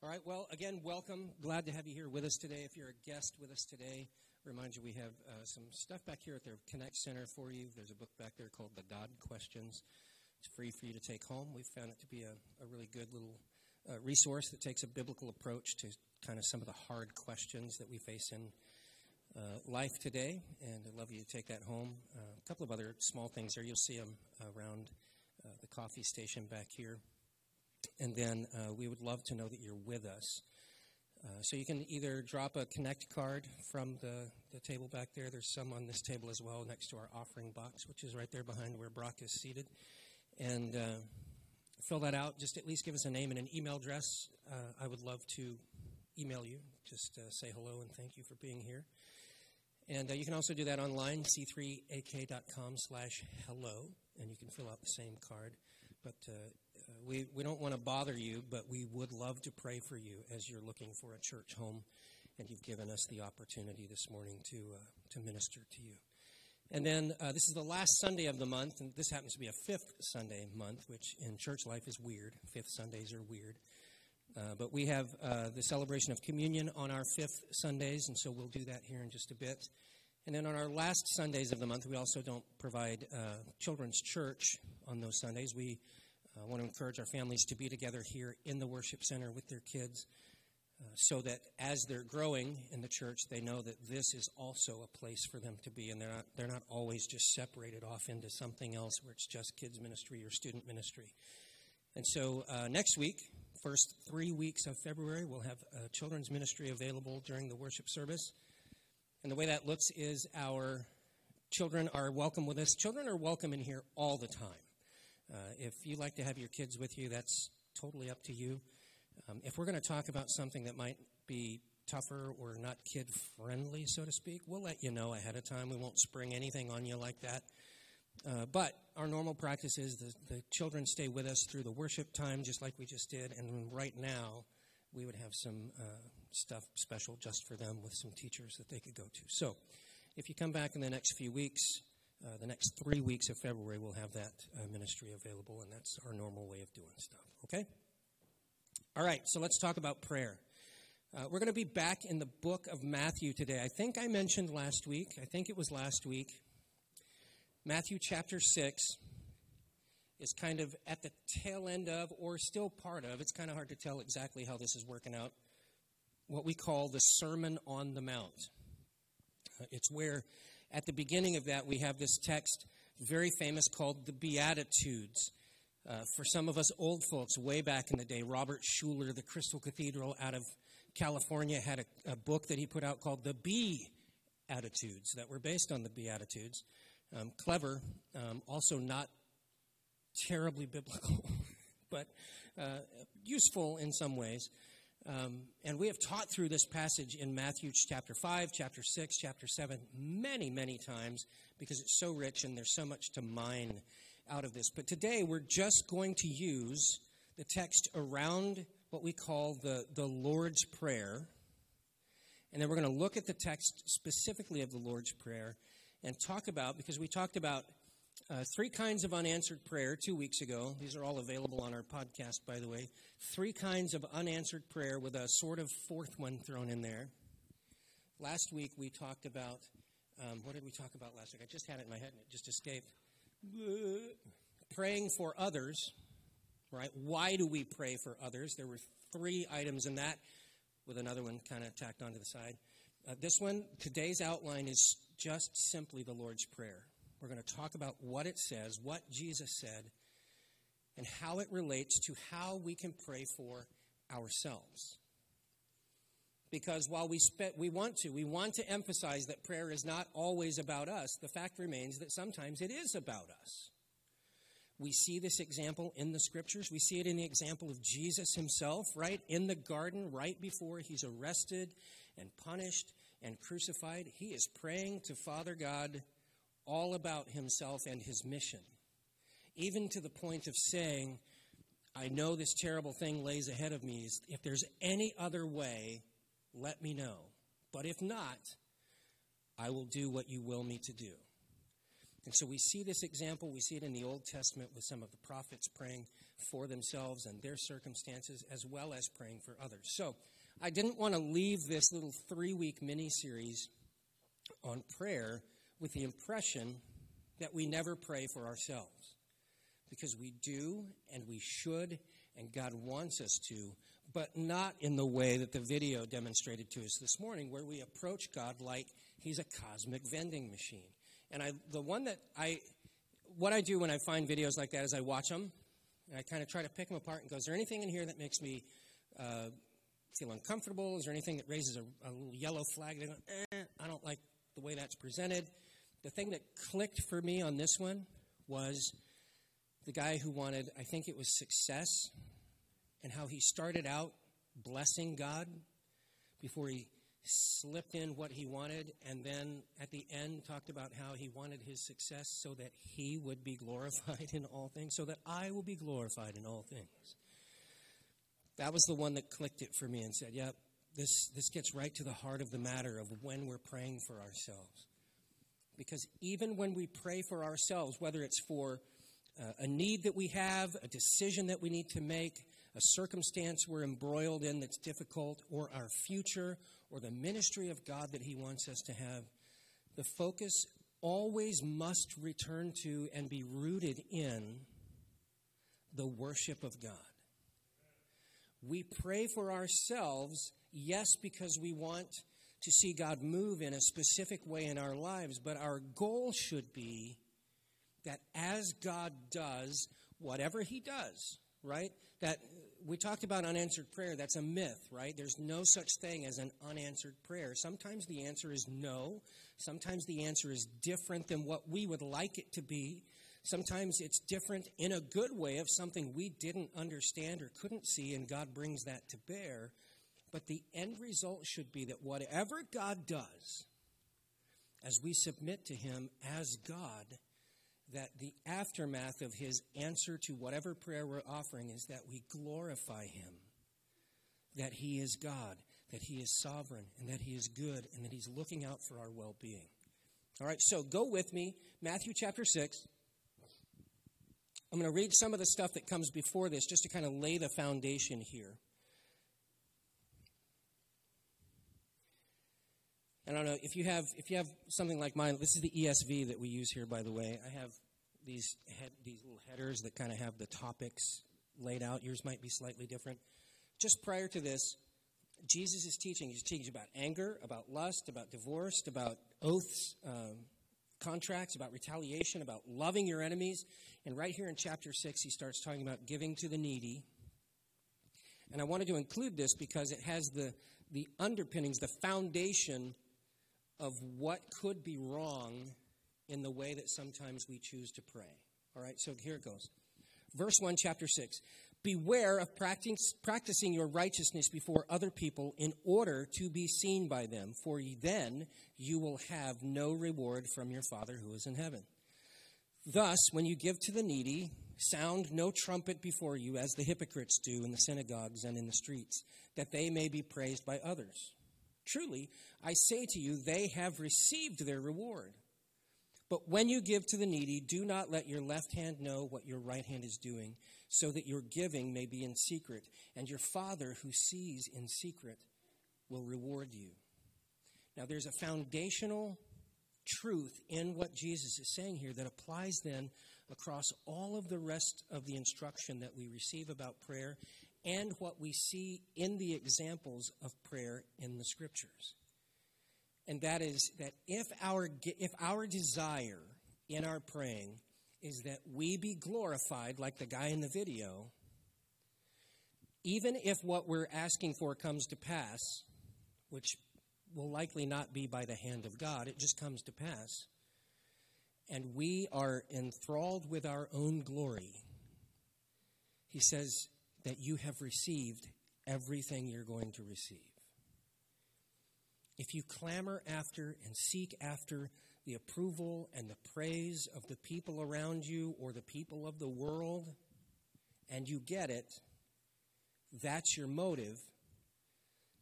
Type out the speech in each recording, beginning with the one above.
All right, well, again, welcome. Glad to have you here with us today. If you're a guest with us today, remind you we have uh, some stuff back here at the Connect Center for you. There's a book back there called The God Questions. It's free for you to take home. We've found it to be a, a really good little uh, resource that takes a biblical approach to kind of some of the hard questions that we face in uh, life today. And I'd love you to take that home. Uh, a couple of other small things there. You'll see them around uh, the coffee station back here. And then uh, we would love to know that you're with us. Uh, so you can either drop a Connect card from the, the table back there. There's some on this table as well next to our offering box, which is right there behind where Brock is seated. And uh, fill that out. Just at least give us a name and an email address. Uh, I would love to email you. Just uh, say hello and thank you for being here. And uh, you can also do that online, c3ak.com slash hello, and you can fill out the same card. But we, we don't want to bother you, but we would love to pray for you as you're looking for a church home, and you've given us the opportunity this morning to, uh, to minister to you. And then uh, this is the last Sunday of the month, and this happens to be a fifth Sunday month, which in church life is weird. Fifth Sundays are weird. Uh, but we have uh, the celebration of communion on our fifth Sundays, and so we'll do that here in just a bit. And then on our last Sundays of the month, we also don't provide uh, children's church on those Sundays. We I want to encourage our families to be together here in the worship center with their kids uh, so that as they're growing in the church, they know that this is also a place for them to be, and they're not, they're not always just separated off into something else where it's just kids' ministry or student ministry. And so uh, next week, first three weeks of February, we'll have children's ministry available during the worship service. And the way that looks is our children are welcome with us. Children are welcome in here all the time. Uh, if you like to have your kids with you, that's totally up to you. Um, if we're going to talk about something that might be tougher or not kid friendly, so to speak, we'll let you know ahead of time. We won't spring anything on you like that. Uh, but our normal practice is the, the children stay with us through the worship time, just like we just did. And right now, we would have some uh, stuff special just for them with some teachers that they could go to. So if you come back in the next few weeks, uh, the next three weeks of February, we'll have that uh, ministry available, and that's our normal way of doing stuff. Okay? All right, so let's talk about prayer. Uh, we're going to be back in the book of Matthew today. I think I mentioned last week, I think it was last week, Matthew chapter 6 is kind of at the tail end of, or still part of, it's kind of hard to tell exactly how this is working out, what we call the Sermon on the Mount. Uh, it's where at the beginning of that, we have this text, very famous, called the Beatitudes. Uh, for some of us old folks, way back in the day, Robert Schuller, the Crystal Cathedral out of California, had a, a book that he put out called The Bee Attitudes that were based on the Beatitudes. Um, clever, um, also not terribly biblical, but uh, useful in some ways. Um, and we have taught through this passage in Matthew chapter 5, chapter 6, chapter 7 many, many times because it's so rich and there's so much to mine out of this. But today we're just going to use the text around what we call the, the Lord's Prayer. And then we're going to look at the text specifically of the Lord's Prayer and talk about, because we talked about uh, three kinds of unanswered prayer two weeks ago. These are all available on our podcast, by the way. Three kinds of unanswered prayer with a sort of fourth one thrown in there. Last week we talked about, um, what did we talk about last week? I just had it in my head and it just escaped. Praying for others, right? Why do we pray for others? There were three items in that, with another one kind of tacked onto the side. Uh, this one, today's outline is just simply the Lord's Prayer. We're going to talk about what it says, what Jesus said, and how it relates to how we can pray for ourselves. Because while we, spe- we want to, we want to emphasize that prayer is not always about us, the fact remains that sometimes it is about us. We see this example in the scriptures. We see it in the example of Jesus himself, right? In the garden, right before he's arrested and punished and crucified. He is praying to Father God all about himself and his mission, even to the point of saying, I know this terrible thing lays ahead of me. If there's any other way, let me know. But if not, I will do what you will me to do. And so we see this example. We see it in the Old Testament with some of the prophets praying for themselves and their circumstances, as well as praying for others. So, I didn't want to leave this little three week mini series on prayer with the impression that we never pray for ourselves. Because we do and we should, and God wants us to, but not in the way that the video demonstrated to us this morning, where we approach God like He's a cosmic vending machine. And I, the one that I, what I do when I find videos like that is I watch them, and I kind of try to pick them apart and go, is there anything in here that makes me uh, feel uncomfortable? Is there anything that raises a, a little yellow flag? Go, eh, I don't like the way that's presented. The thing that clicked for me on this one was the guy who wanted, I think it was success, and how he started out blessing God before he slipped in what he wanted, and then at the end talked about how he wanted his success so that he would be glorified in all things, so that I will be glorified in all things. That was the one that clicked it for me and said, Yep, this, this gets right to the heart of the matter of when we're praying for ourselves. Because even when we pray for ourselves, whether it's for uh, a need that we have, a decision that we need to make, a circumstance we're embroiled in that's difficult, or our future, or the ministry of God that He wants us to have, the focus always must return to and be rooted in the worship of God. We pray for ourselves, yes, because we want to see God move in a specific way in our lives, but our goal should be that as God does whatever He does, right? That we talked about unanswered prayer. That's a myth, right? There's no such thing as an unanswered prayer. Sometimes the answer is no. Sometimes the answer is different than what we would like it to be. Sometimes it's different in a good way of something we didn't understand or couldn't see, and God brings that to bear. But the end result should be that whatever God does, as we submit to Him as God, that the aftermath of his answer to whatever prayer we're offering is that we glorify him, that he is God, that he is sovereign, and that he is good, and that he's looking out for our well being. All right, so go with me, Matthew chapter 6. I'm going to read some of the stuff that comes before this just to kind of lay the foundation here. I don't know if you have if you have something like mine. This is the ESV that we use here, by the way. I have these head, these little headers that kind of have the topics laid out. Yours might be slightly different. Just prior to this, Jesus is teaching. He's teaching about anger, about lust, about divorce, about oaths, um, contracts, about retaliation, about loving your enemies. And right here in chapter six, he starts talking about giving to the needy. And I wanted to include this because it has the the underpinnings, the foundation of what could be wrong in the way that sometimes we choose to pray. All right, so here it goes. Verse 1, chapter 6. Beware of practicing your righteousness before other people in order to be seen by them, for then you will have no reward from your Father who is in heaven. Thus, when you give to the needy, sound no trumpet before you, as the hypocrites do in the synagogues and in the streets, that they may be praised by others. Truly, I say to you, they have received their reward. But when you give to the needy, do not let your left hand know what your right hand is doing, so that your giving may be in secret, and your Father who sees in secret will reward you. Now, there's a foundational truth in what Jesus is saying here that applies then across all of the rest of the instruction that we receive about prayer and what we see in the examples of prayer in the scriptures. And that is that if our, if our desire in our praying is that we be glorified like the guy in the video, even if what we're asking for comes to pass, which will likely not be by the hand of God, it just comes to pass, and we are enthralled with our own glory, he says, that you have received everything you're going to receive. If you clamor after and seek after the approval and the praise of the people around you or the people of the world, and you get it, that's your motive.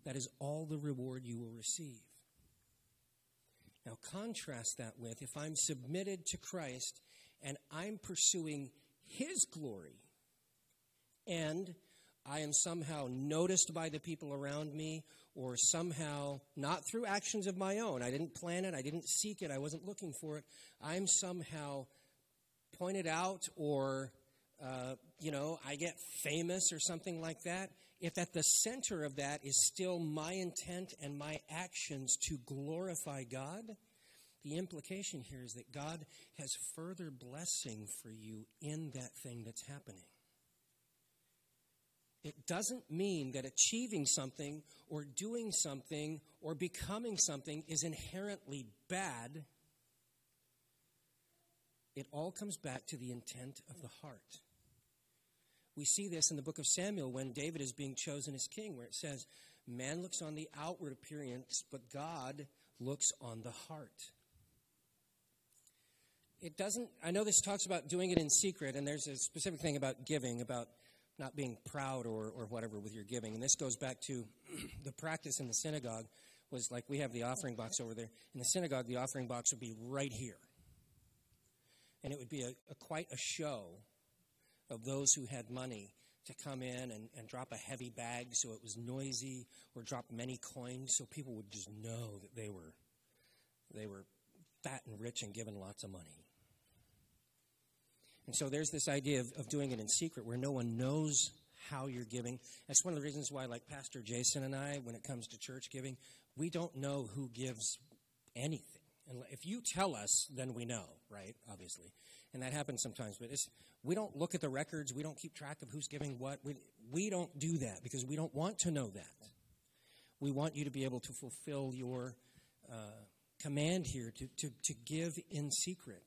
That is all the reward you will receive. Now, contrast that with if I'm submitted to Christ and I'm pursuing His glory and I am somehow noticed by the people around me, or somehow, not through actions of my own, I didn't plan it, I didn't seek it, I wasn't looking for it, I'm somehow pointed out, or, uh, you know, I get famous or something like that, if at the center of that is still my intent and my actions to glorify God, the implication here is that God has further blessing for you in that thing that's happening. It doesn't mean that achieving something or doing something or becoming something is inherently bad. It all comes back to the intent of the heart. We see this in the book of Samuel when David is being chosen as king, where it says, Man looks on the outward appearance, but God looks on the heart. It doesn't, I know this talks about doing it in secret, and there's a specific thing about giving, about not being proud or, or whatever with your giving. And this goes back to the practice in the synagogue was like we have the offering box over there. In the synagogue, the offering box would be right here. And it would be a, a quite a show of those who had money to come in and, and drop a heavy bag so it was noisy or drop many coins so people would just know that they were they were fat and rich and given lots of money. And so there's this idea of, of doing it in secret where no one knows how you're giving. That's one of the reasons why, like Pastor Jason and I, when it comes to church giving, we don't know who gives anything. And if you tell us, then we know, right? Obviously. And that happens sometimes. But we don't look at the records. We don't keep track of who's giving what. We, we don't do that because we don't want to know that. We want you to be able to fulfill your uh, command here to, to, to give in secret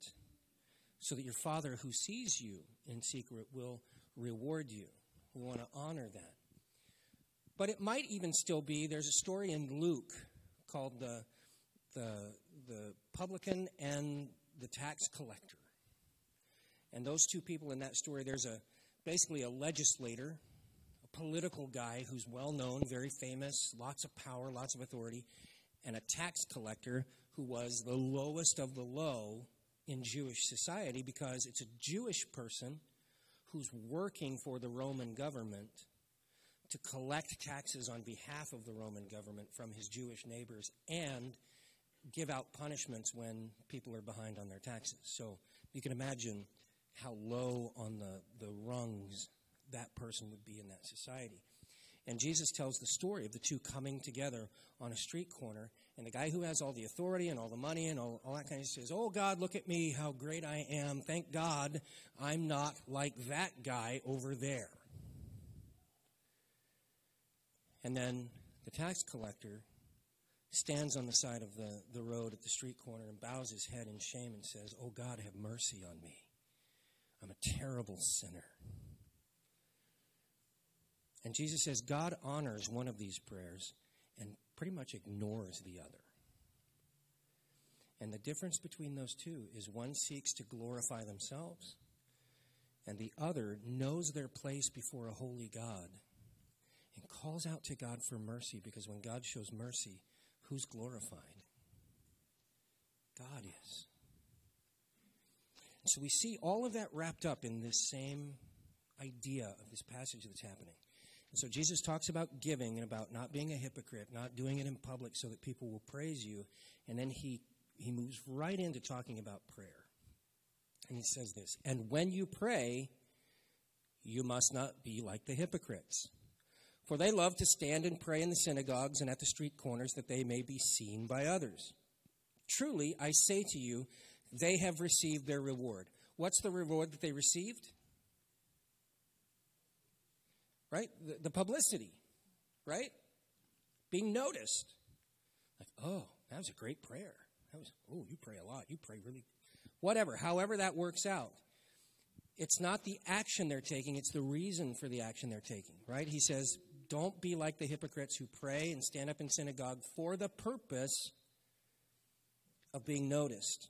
so that your Father who sees you in secret will reward you. We want to honor that. But it might even still be there's a story in Luke called the, the, the publican and the tax collector. And those two people in that story, there's a basically a legislator, a political guy who's well known, very famous, lots of power, lots of authority, and a tax collector who was the lowest of the low in Jewish society because it's a Jewish person who's working for the Roman government to collect taxes on behalf of the Roman government from his Jewish neighbors and give out punishments when people are behind on their taxes. So you can imagine how low on the, the rungs that person would be in that society. And Jesus tells the story of the two coming together on a street corner and the guy who has all the authority and all the money and all, all that kind of says, Oh, God, look at me, how great I am. Thank God I'm not like that guy over there. And then the tax collector stands on the side of the, the road at the street corner and bows his head in shame and says, Oh, God, have mercy on me. I'm a terrible sinner. And Jesus says God honors one of these prayers and pretty much ignores the other. And the difference between those two is one seeks to glorify themselves, and the other knows their place before a holy God and calls out to God for mercy because when God shows mercy, who's glorified? God is. so we see all of that wrapped up in this same idea of this passage that's happening. And so Jesus talks about giving and about not being a hypocrite, not doing it in public so that people will praise you. And then he, he moves right into talking about prayer. And he says this And when you pray, you must not be like the hypocrites. For they love to stand and pray in the synagogues and at the street corners that they may be seen by others. Truly, I say to you, they have received their reward. What's the reward that they received? Right? The, the publicity, right? Being noticed. Like, oh, that was a great prayer. That was, oh, you pray a lot. You pray really, whatever, however that works out. It's not the action they're taking, it's the reason for the action they're taking, right? He says, don't be like the hypocrites who pray and stand up in synagogue for the purpose of being noticed.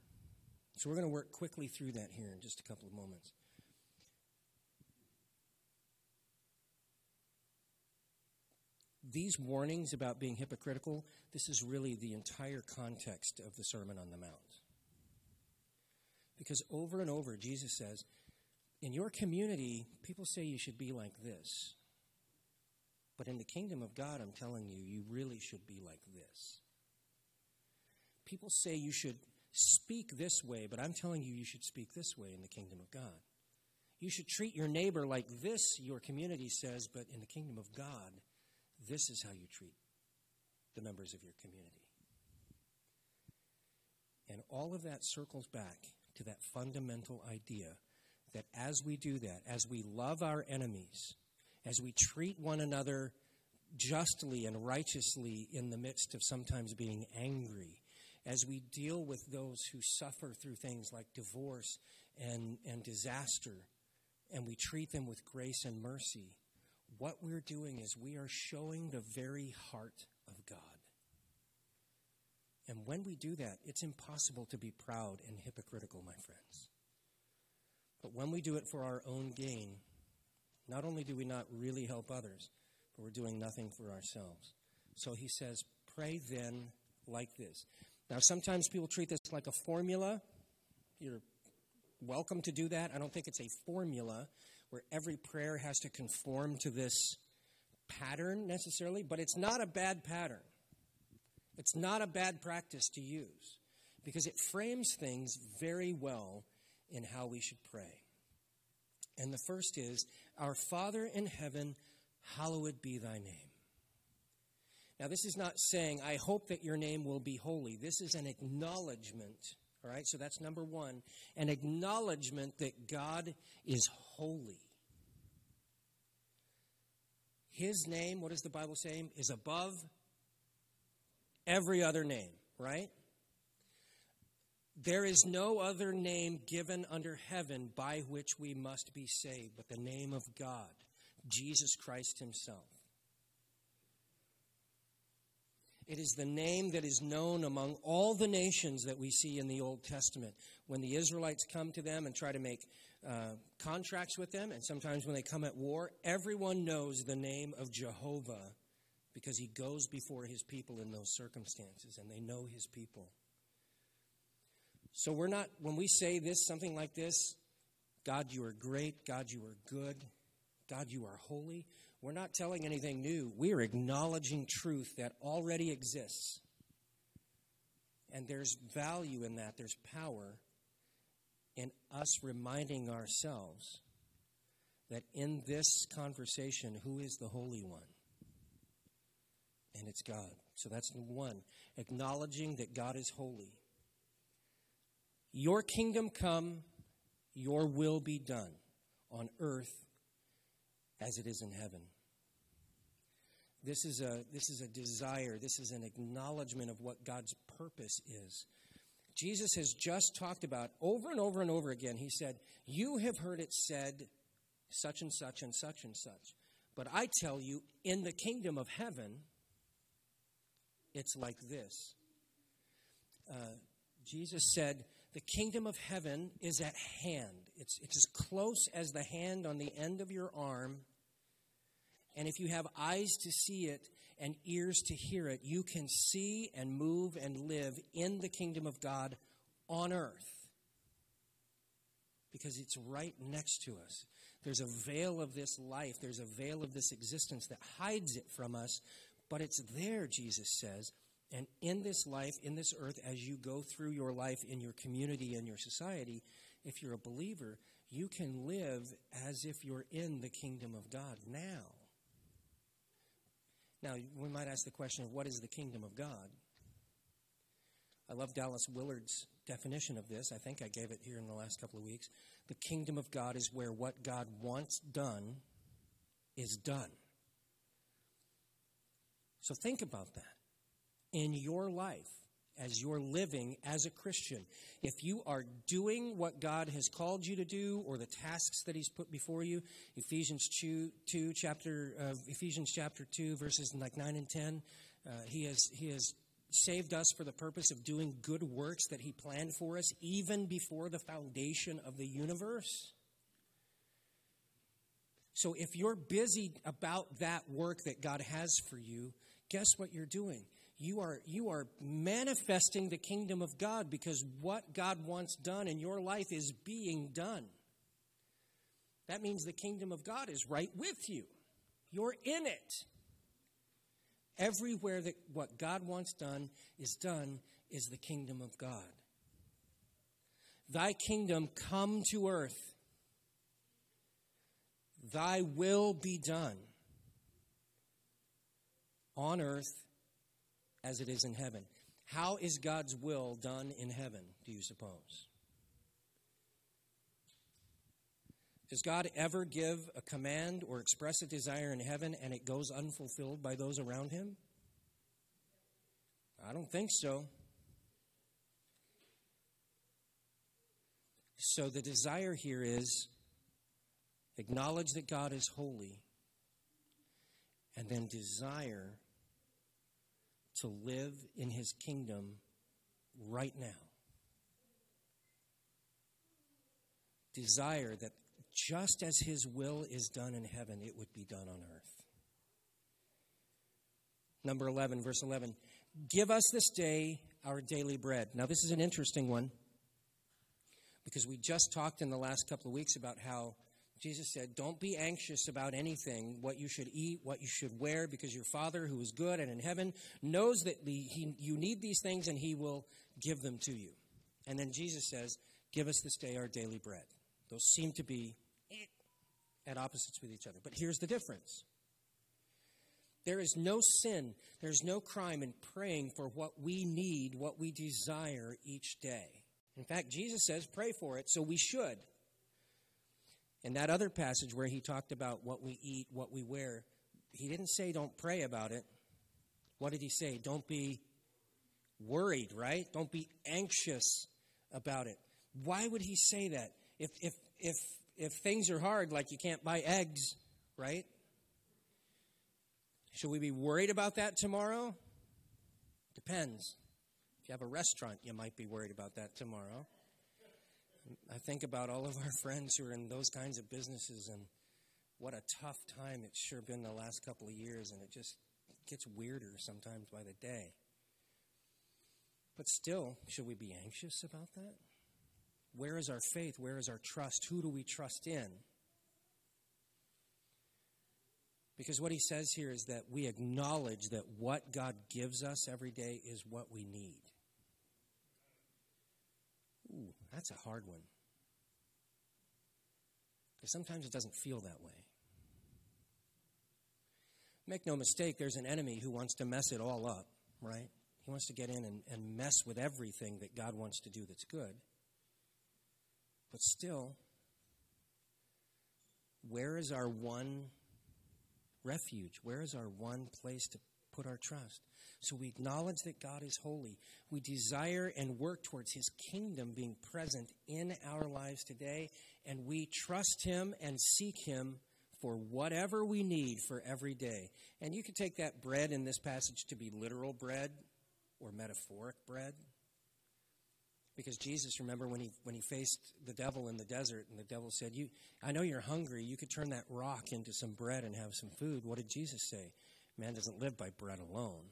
So we're going to work quickly through that here in just a couple of moments. These warnings about being hypocritical, this is really the entire context of the Sermon on the Mount. Because over and over, Jesus says, in your community, people say you should be like this. But in the kingdom of God, I'm telling you, you really should be like this. People say you should speak this way, but I'm telling you, you should speak this way in the kingdom of God. You should treat your neighbor like this, your community says, but in the kingdom of God, this is how you treat the members of your community. And all of that circles back to that fundamental idea that as we do that, as we love our enemies, as we treat one another justly and righteously in the midst of sometimes being angry, as we deal with those who suffer through things like divorce and, and disaster, and we treat them with grace and mercy, what we're doing is we are showing the very heart of God. And when we do that, it's impossible to be proud and hypocritical, my friends. But when we do it for our own gain, not only do we not really help others, but we're doing nothing for ourselves. So he says, Pray then like this. Now, sometimes people treat this like a formula. You're welcome to do that. I don't think it's a formula where every prayer has to conform to this pattern necessarily, but it's not a bad pattern. It's not a bad practice to use because it frames things very well in how we should pray. And the first is Our Father in heaven, hallowed be thy name. Now, this is not saying, I hope that your name will be holy. This is an acknowledgement, all right? So that's number one an acknowledgement that God is holy. His name, what does the Bible say, is above every other name, right? There is no other name given under heaven by which we must be saved but the name of God, Jesus Christ Himself. It is the name that is known among all the nations that we see in the Old Testament. When the Israelites come to them and try to make uh, contracts with them, and sometimes when they come at war, everyone knows the name of Jehovah because he goes before his people in those circumstances and they know his people. So we're not, when we say this, something like this, God, you are great, God, you are good, God, you are holy, we're not telling anything new. We are acknowledging truth that already exists. And there's value in that, there's power in us reminding ourselves that in this conversation, who is the Holy One? And it's God. So that's one, acknowledging that God is holy. Your kingdom come, your will be done on earth as it is in heaven. This is a, this is a desire, this is an acknowledgement of what God's purpose is. Jesus has just talked about over and over and over again. He said, You have heard it said, such and such and such and such. But I tell you, in the kingdom of heaven, it's like this. Uh, Jesus said, The kingdom of heaven is at hand. It's, it's as close as the hand on the end of your arm and if you have eyes to see it and ears to hear it, you can see and move and live in the kingdom of God on earth. Because it's right next to us. There's a veil of this life, there's a veil of this existence that hides it from us, but it's there, Jesus says. And in this life, in this earth, as you go through your life in your community and your society, if you're a believer, you can live as if you're in the kingdom of God now. Now, we might ask the question of what is the kingdom of God? I love Dallas Willard's definition of this. I think I gave it here in the last couple of weeks. The kingdom of God is where what God wants done is done. So think about that. In your life, as you're living as a Christian. If you are doing what God has called you to do or the tasks that he's put before you, Ephesians 2, 2 chapter uh, Ephesians chapter 2 verses like 9 and 10, uh, he has he has saved us for the purpose of doing good works that he planned for us even before the foundation of the universe. So if you're busy about that work that God has for you, guess what you're doing? You are, you are manifesting the kingdom of God because what God wants done in your life is being done. That means the kingdom of God is right with you. You're in it. Everywhere that what God wants done is done is the kingdom of God. Thy kingdom come to earth. Thy will be done on earth as it is in heaven. How is God's will done in heaven, do you suppose? Does God ever give a command or express a desire in heaven and it goes unfulfilled by those around him? I don't think so. So the desire here is acknowledge that God is holy and then desire to live in his kingdom right now. Desire that just as his will is done in heaven, it would be done on earth. Number 11, verse 11. Give us this day our daily bread. Now, this is an interesting one because we just talked in the last couple of weeks about how Jesus said, Don't be anxious about anything, what you should eat, what you should wear, because your Father, who is good and in heaven, knows that the, he, you need these things and He will give them to you. And then Jesus says, Give us this day our daily bread. Those seem to be at opposites with each other. But here's the difference there is no sin, there's no crime in praying for what we need, what we desire each day. In fact, Jesus says, Pray for it, so we should. In that other passage where he talked about what we eat, what we wear, he didn't say don't pray about it. What did he say? Don't be worried, right? Don't be anxious about it. Why would he say that? If if if if things are hard like you can't buy eggs, right? Should we be worried about that tomorrow? Depends. If you have a restaurant, you might be worried about that tomorrow. I think about all of our friends who are in those kinds of businesses and what a tough time it's sure been the last couple of years, and it just gets weirder sometimes by the day. But still, should we be anxious about that? Where is our faith? Where is our trust? Who do we trust in? Because what he says here is that we acknowledge that what God gives us every day is what we need. That's a hard one. Because sometimes it doesn't feel that way. Make no mistake, there's an enemy who wants to mess it all up, right? He wants to get in and, and mess with everything that God wants to do that's good. But still, where is our one refuge? Where is our one place to put our trust? So we acknowledge that God is holy. We desire and work towards his kingdom being present in our lives today, and we trust him and seek him for whatever we need for every day. And you can take that bread in this passage to be literal bread or metaphoric bread. Because Jesus, remember when he when he faced the devil in the desert, and the devil said, "You, I know you're hungry. You could turn that rock into some bread and have some food." What did Jesus say? Man doesn't live by bread alone,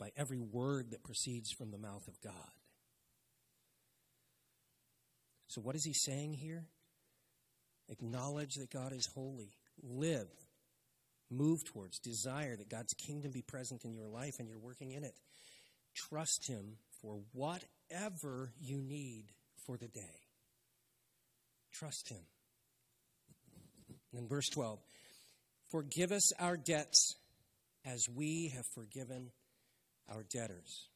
by every word that proceeds from the mouth of God. So, what is he saying here? Acknowledge that God is holy. Live. Move towards. Desire that God's kingdom be present in your life and you're working in it. Trust Him for whatever you need for the day. Trust Him. And verse 12 Forgive us our debts as we have forgiven our debtors.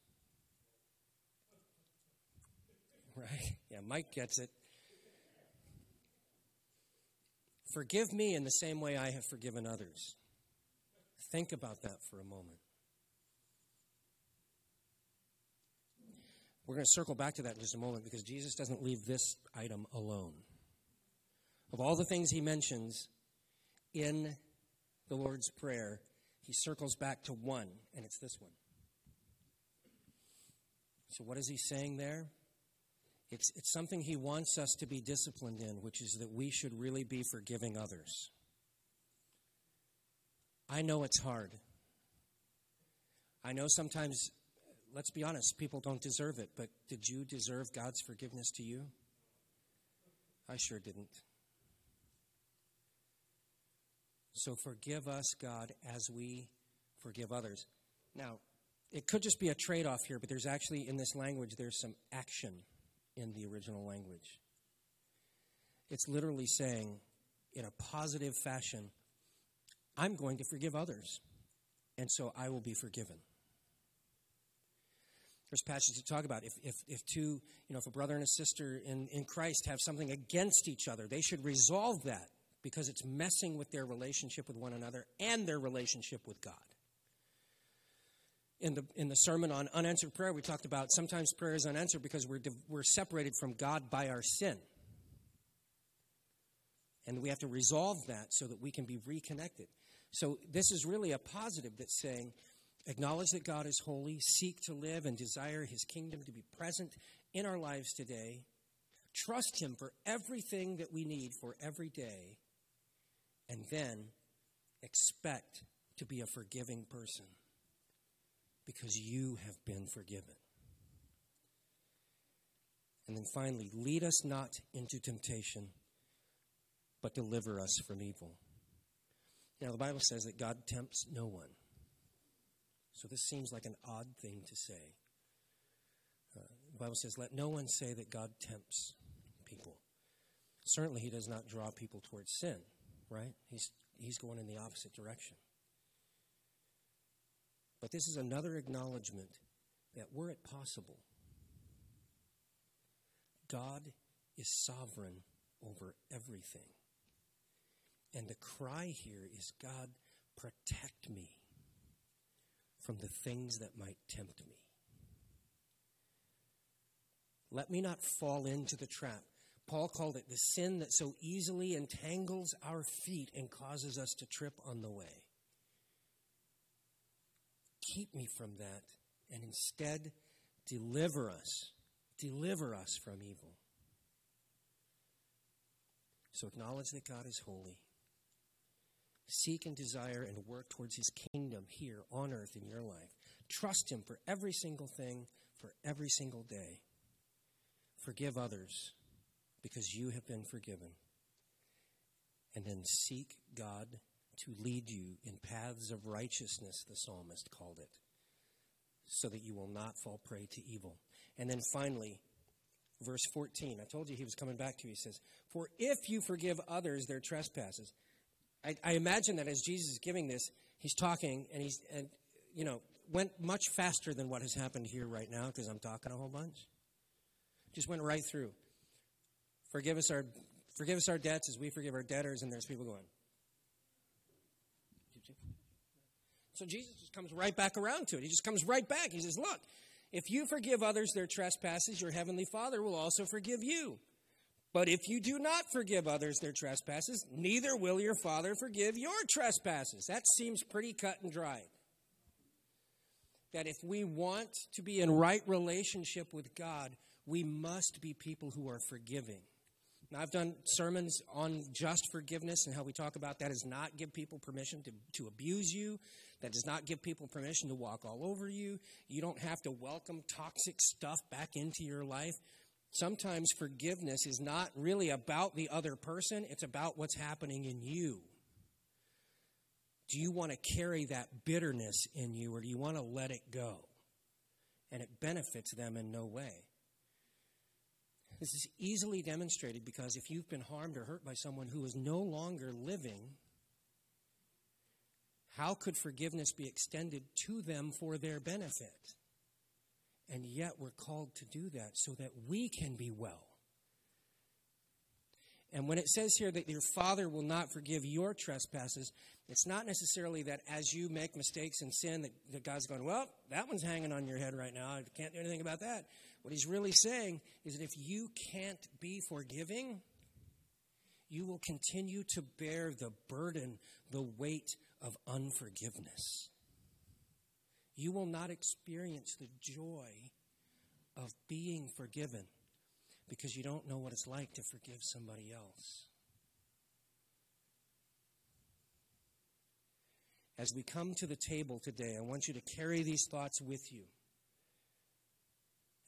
Right? Yeah, Mike gets it. Forgive me in the same way I have forgiven others. Think about that for a moment. We're going to circle back to that in just a moment because Jesus doesn't leave this item alone. Of all the things he mentions in the Lord's Prayer, he circles back to one, and it's this one. So, what is he saying there? It's, it's something he wants us to be disciplined in, which is that we should really be forgiving others. I know it's hard. I know sometimes, let's be honest, people don't deserve it, but did you deserve God's forgiveness to you? I sure didn't. So forgive us, God, as we forgive others. Now, it could just be a trade off here, but there's actually, in this language, there's some action in the original language. It's literally saying, in a positive fashion, I'm going to forgive others, and so I will be forgiven. There's passages to talk about if, if, if two, you know, if a brother and a sister in, in Christ have something against each other, they should resolve that because it's messing with their relationship with one another and their relationship with God. In the, in the sermon on unanswered prayer, we talked about sometimes prayer is unanswered because we're, we're separated from God by our sin. And we have to resolve that so that we can be reconnected. So, this is really a positive that's saying, acknowledge that God is holy, seek to live and desire his kingdom to be present in our lives today, trust him for everything that we need for every day, and then expect to be a forgiving person because you have been forgiven. And then finally, lead us not into temptation, but deliver us from evil. Now, the Bible says that God tempts no one. So this seems like an odd thing to say. Uh, the Bible says, let no one say that God tempts people. Certainly, he does not draw people towards sin right? He's, he's going in the opposite direction. But this is another acknowledgement that were it possible, God is sovereign over everything. And the cry here is God, protect me from the things that might tempt me. Let me not fall into the trap Paul called it the sin that so easily entangles our feet and causes us to trip on the way. Keep me from that and instead deliver us. Deliver us from evil. So acknowledge that God is holy. Seek and desire and work towards his kingdom here on earth in your life. Trust him for every single thing, for every single day. Forgive others because you have been forgiven. And then seek God to lead you in paths of righteousness, the psalmist called it, so that you will not fall prey to evil. And then finally, verse 14. I told you he was coming back to you. He says, For if you forgive others their trespasses. I, I imagine that as Jesus is giving this, he's talking and he's, and, you know, went much faster than what has happened here right now because I'm talking a whole bunch. Just went right through. Forgive us our forgive us our debts as we forgive our debtors, and there's people going. So Jesus just comes right back around to it. He just comes right back. He says, Look, if you forgive others their trespasses, your heavenly Father will also forgive you. But if you do not forgive others their trespasses, neither will your Father forgive your trespasses. That seems pretty cut and dried. That if we want to be in right relationship with God, we must be people who are forgiving. Now, I've done sermons on just forgiveness and how we talk about that is not give people permission to, to abuse you. That does not give people permission to walk all over you. You don't have to welcome toxic stuff back into your life. Sometimes forgiveness is not really about the other person, it's about what's happening in you. Do you want to carry that bitterness in you or do you want to let it go? And it benefits them in no way. This is easily demonstrated because if you've been harmed or hurt by someone who is no longer living, how could forgiveness be extended to them for their benefit? And yet we're called to do that so that we can be well. And when it says here that your Father will not forgive your trespasses, it's not necessarily that as you make mistakes and sin that, that God's going, well, that one's hanging on your head right now. I can't do anything about that. What he's really saying is that if you can't be forgiving, you will continue to bear the burden, the weight of unforgiveness. You will not experience the joy of being forgiven because you don't know what it's like to forgive somebody else. As we come to the table today, I want you to carry these thoughts with you.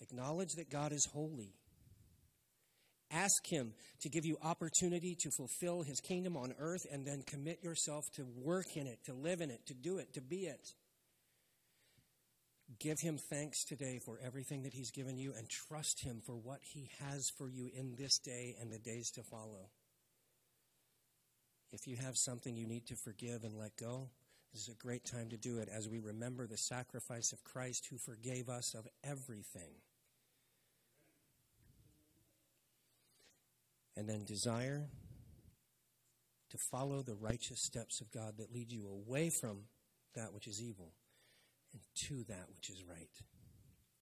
Acknowledge that God is holy. Ask Him to give you opportunity to fulfill His kingdom on earth and then commit yourself to work in it, to live in it, to do it, to be it. Give Him thanks today for everything that He's given you and trust Him for what He has for you in this day and the days to follow. If you have something you need to forgive and let go, this is a great time to do it as we remember the sacrifice of Christ who forgave us of everything. And then desire to follow the righteous steps of God that lead you away from that which is evil and to that which is right.